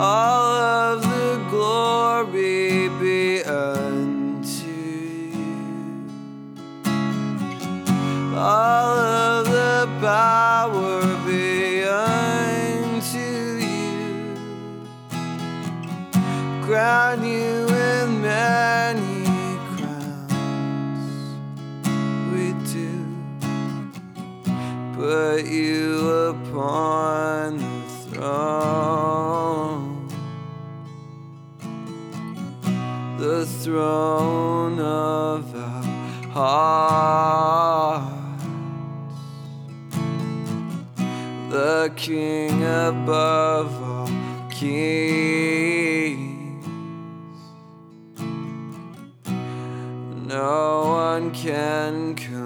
Oh. throne of our hearts. The King above all kings. No one can come.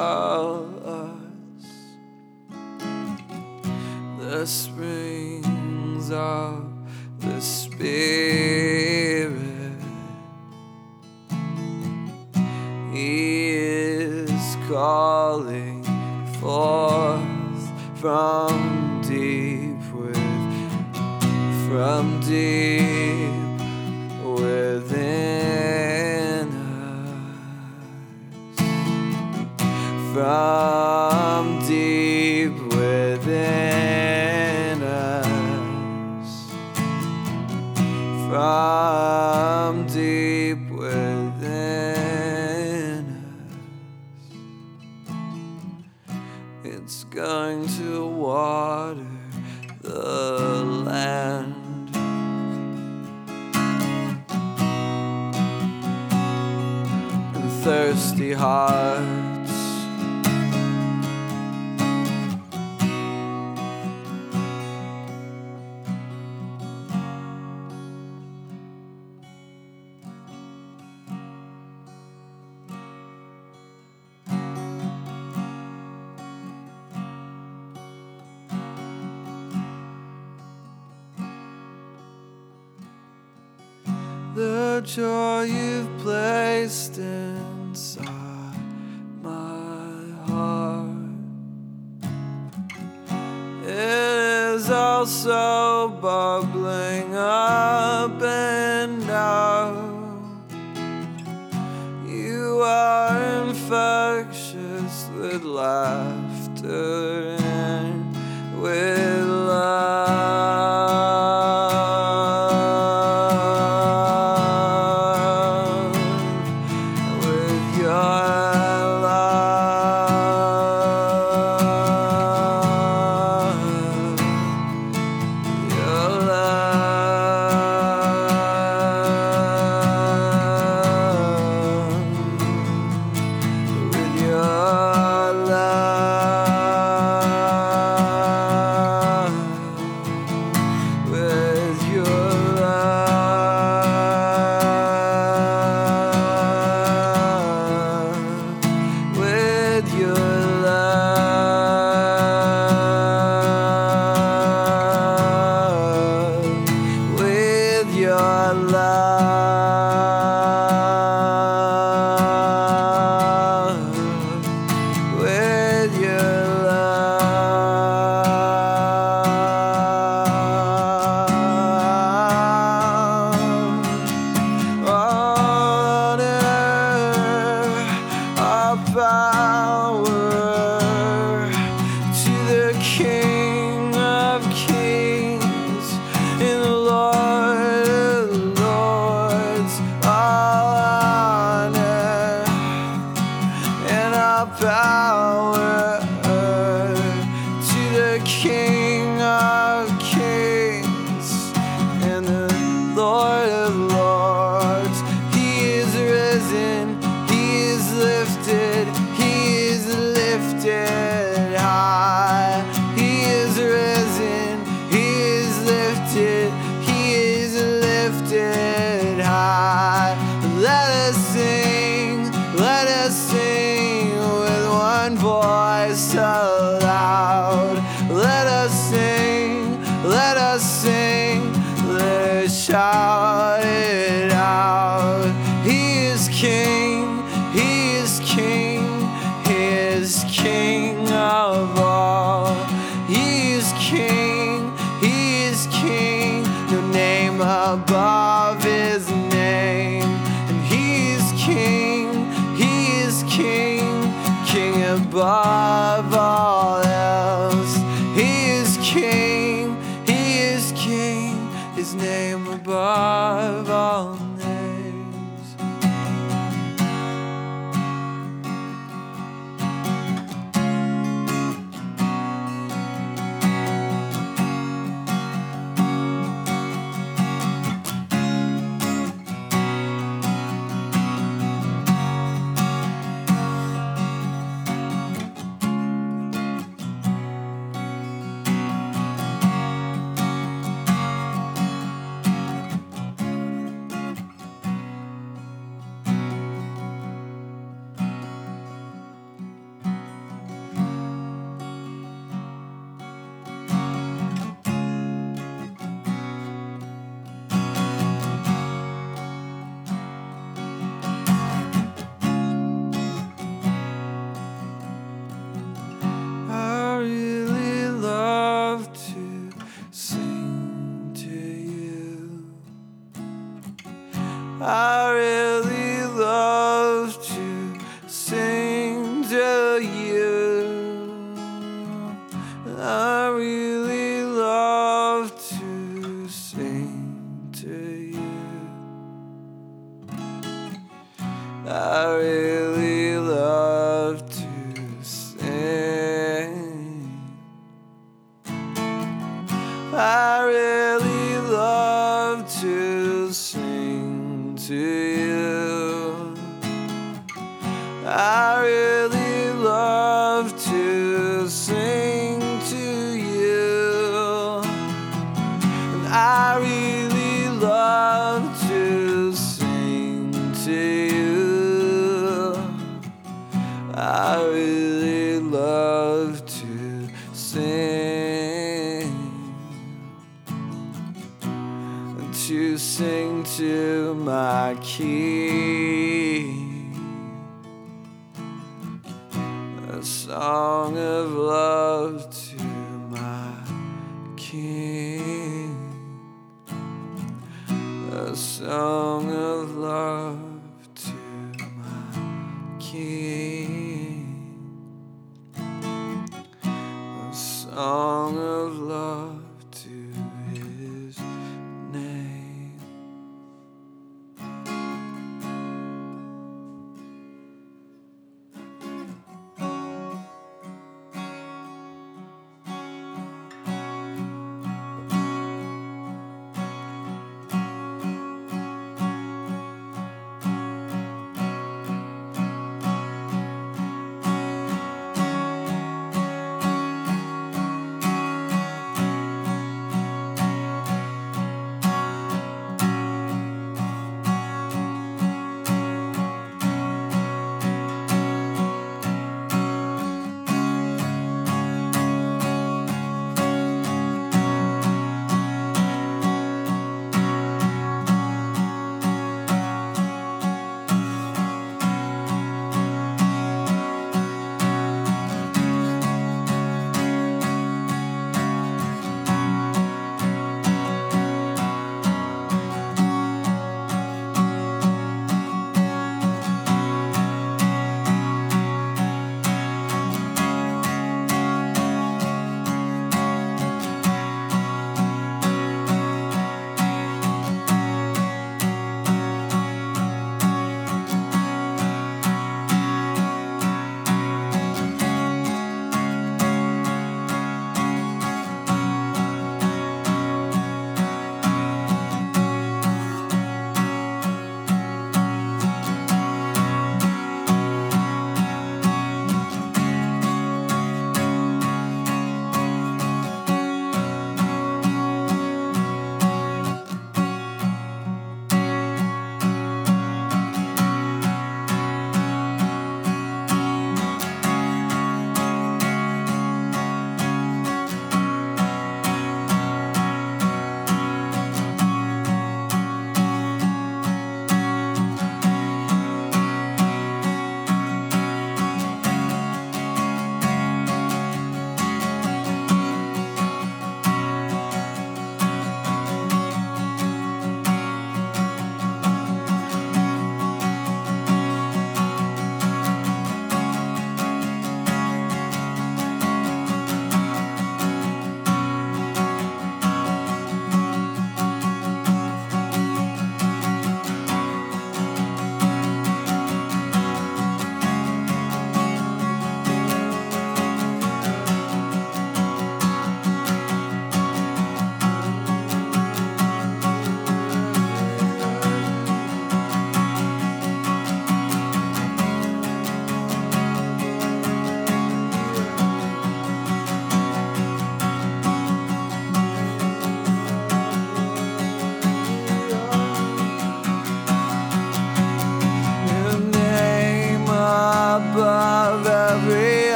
of us. The springs of the Spirit. the joy you've placed inside.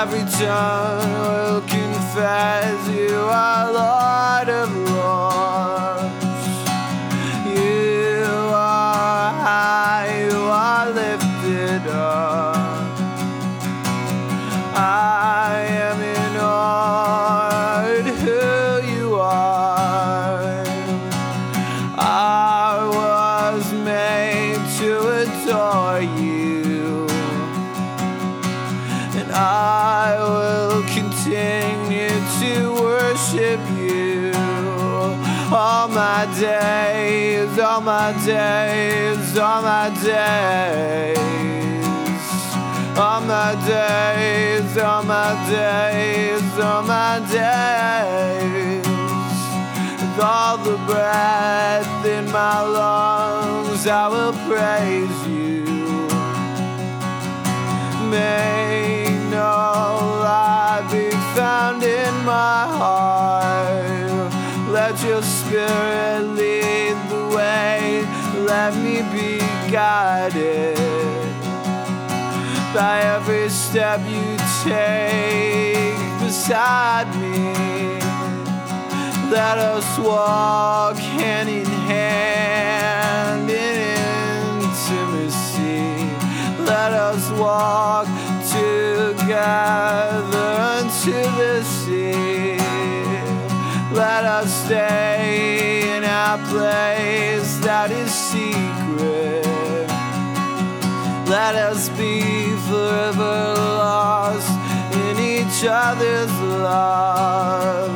Every time tongue will confess you all my days, all my days, all my days. All my days, all my days, all my days. With all the breath in my lungs, I will praise you. May no lie be in my heart. Let your spirit lead the way. Let me be guided by every step you take beside me. Let us walk hand in hand in intimacy. Let us walk together unto the sea. Let us stay in our place that is secret. Let us be forever lost in each other's love.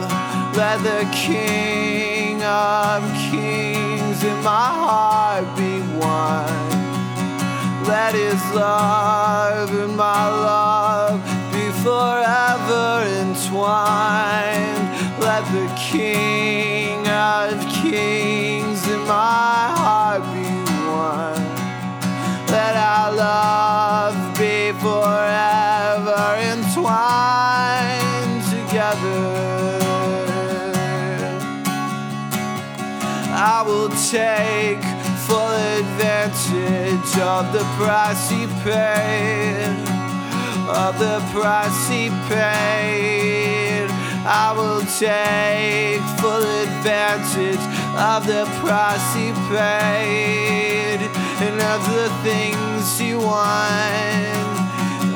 Let the King of Kings in my heart be one. Let his love in my be forever entwined. Let the King of Kings in my heart be one. Let our love be forever entwined together. I will take full advantage of the price he paid, of the price he paid. I will take full advantage of the price he paid and of the things he won,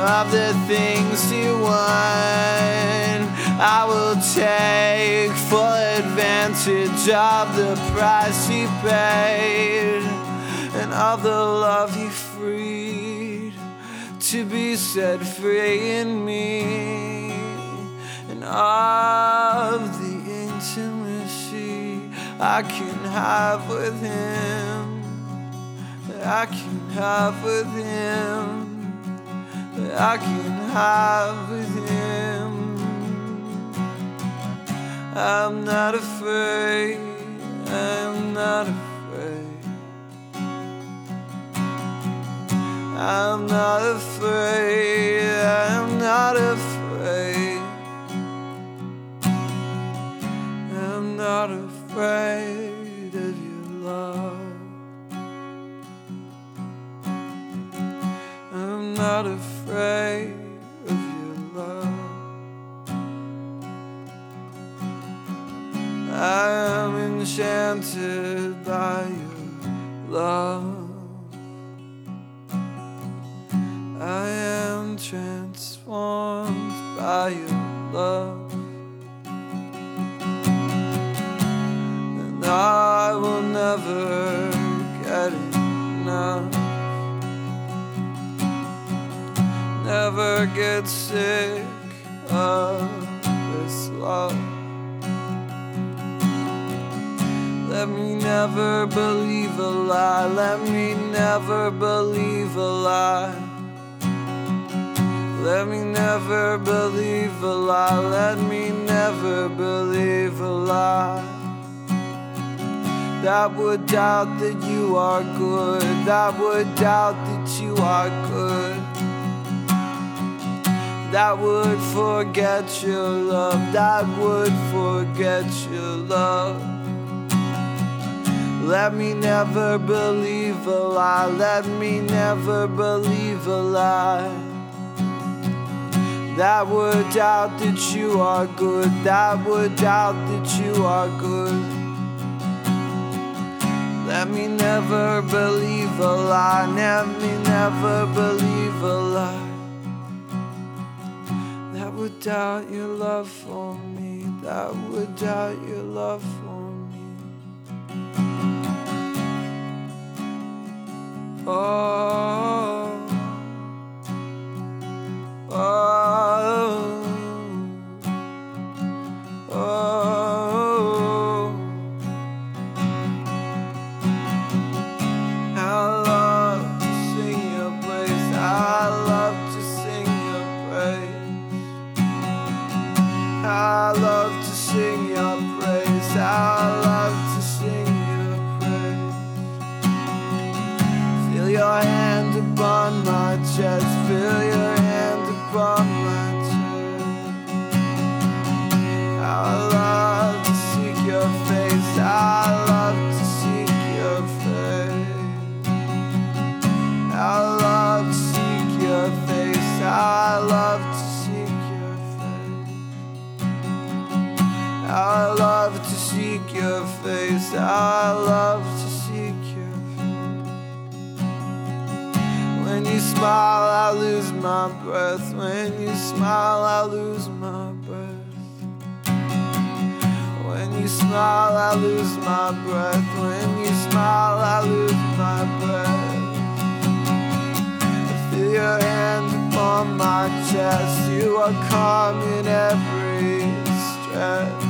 of the things he won. I will take full advantage of the price he paid and of the love he freed to be set free in me and of the intimacy I can have with him that I can have with him that I can have with him. I'm not afraid I'm not afraid I'm not afraid I'm not afraid I'm not afraid of your love. I'm not afraid of your love. I am enchanted by your love. I am transformed by your love. and I will never get enough. Never get sick of this love. Let me never believe a lie. Let me never believe a lie. Let me never believe a lie. Let me never believe a lie that would doubt that you are good, that would doubt that you are good. that would forget your love, that would forget your love. Let me never believe a lie, let me never believe a lie. That would doubt that you are good, that would doubt that you are good. Let me never believe a lie, let me never believe a lie. That would doubt your love for me, that would doubt your love for me. Oh. Breath. When you smile, I lose my breath. I feel your hand upon my chest. You are calm in every stress.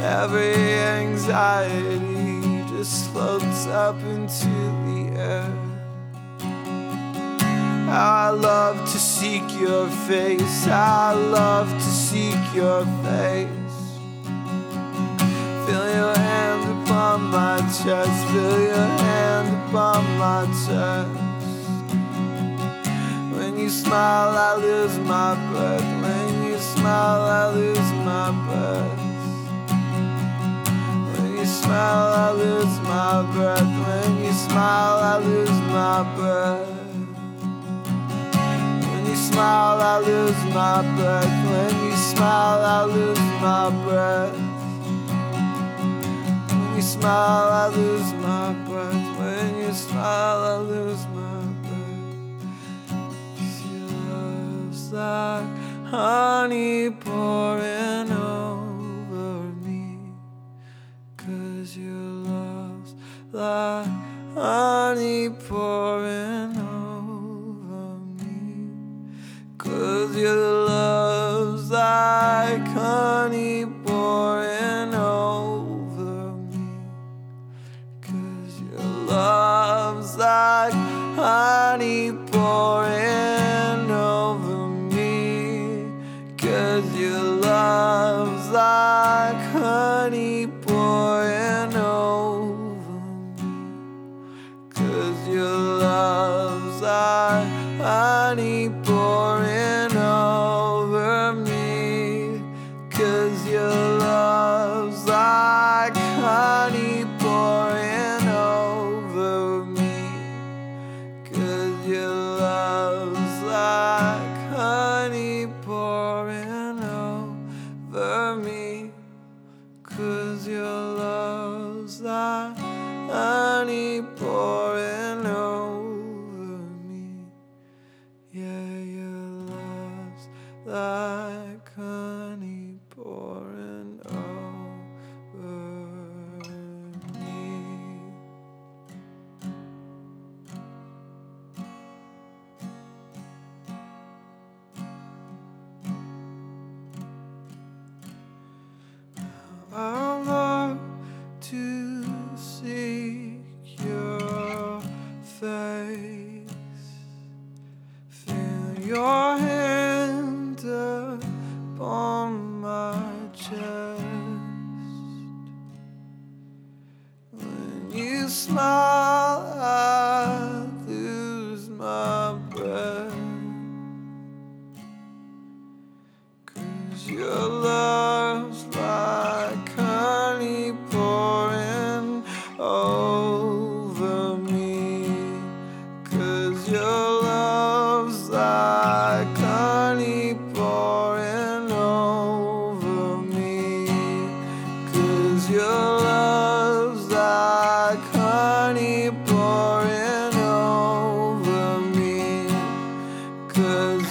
Every anxiety just floats up into the air. I love to seek your face. I love to seek your face. Feel your hand upon my chest. Feel your hand upon my chest. When you smile, I lose my breath. When you smile, I lose my breath When you smile, I lose my breath. When you smile, I lose my breath. When you smile, I lose my breath. When you smile, I lose my breath. When you smile, I lose my breath. When you smile, I lose my breath. Cause your love's like honey pouring over. like honey pouring like honey pouring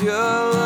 your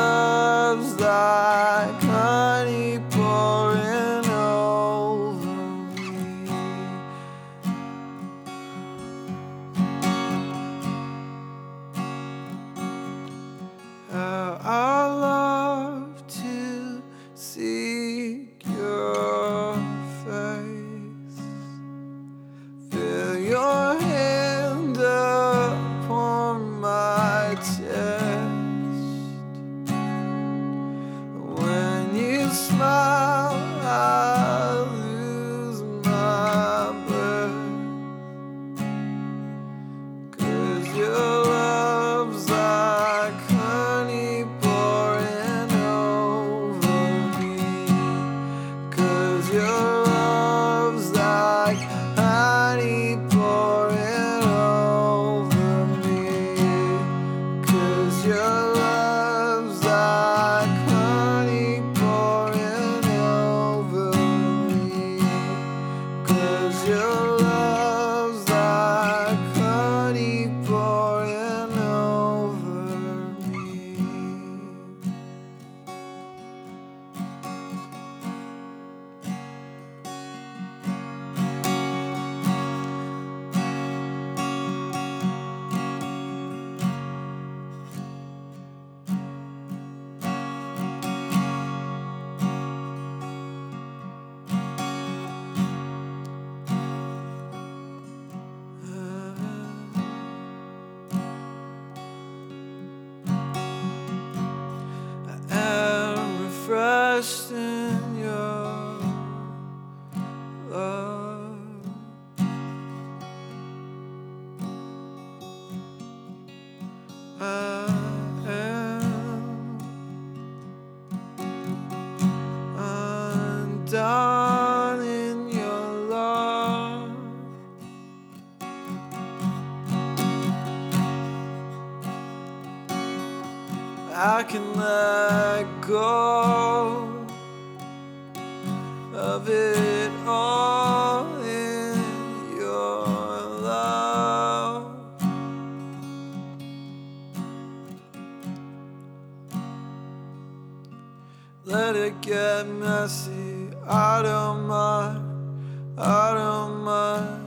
get messy. I don't mind. I don't mind.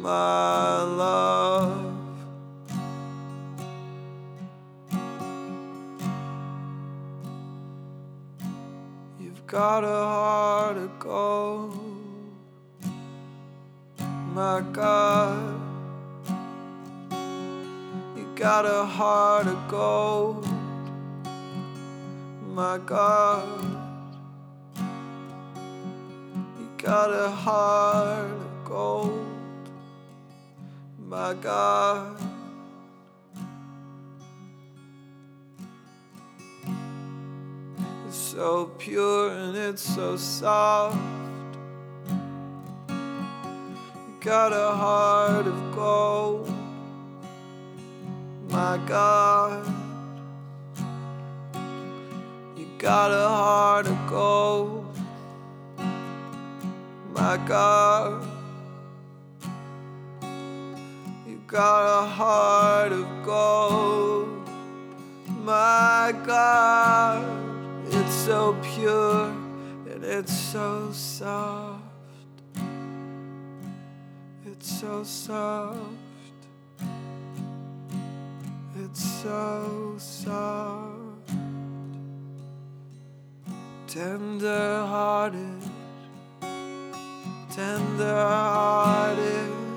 My love. You've got a heart of gold, my God. You got a heart of gold, my God. You got a heart of gold, my God. It's so pure and it's so soft. You got a heart of gold, my God. Got a heart of gold, my God. You got a heart of gold, my God. It's so pure and it's so soft. It's so soft. It's so soft. Tender hearted. Tender hearted.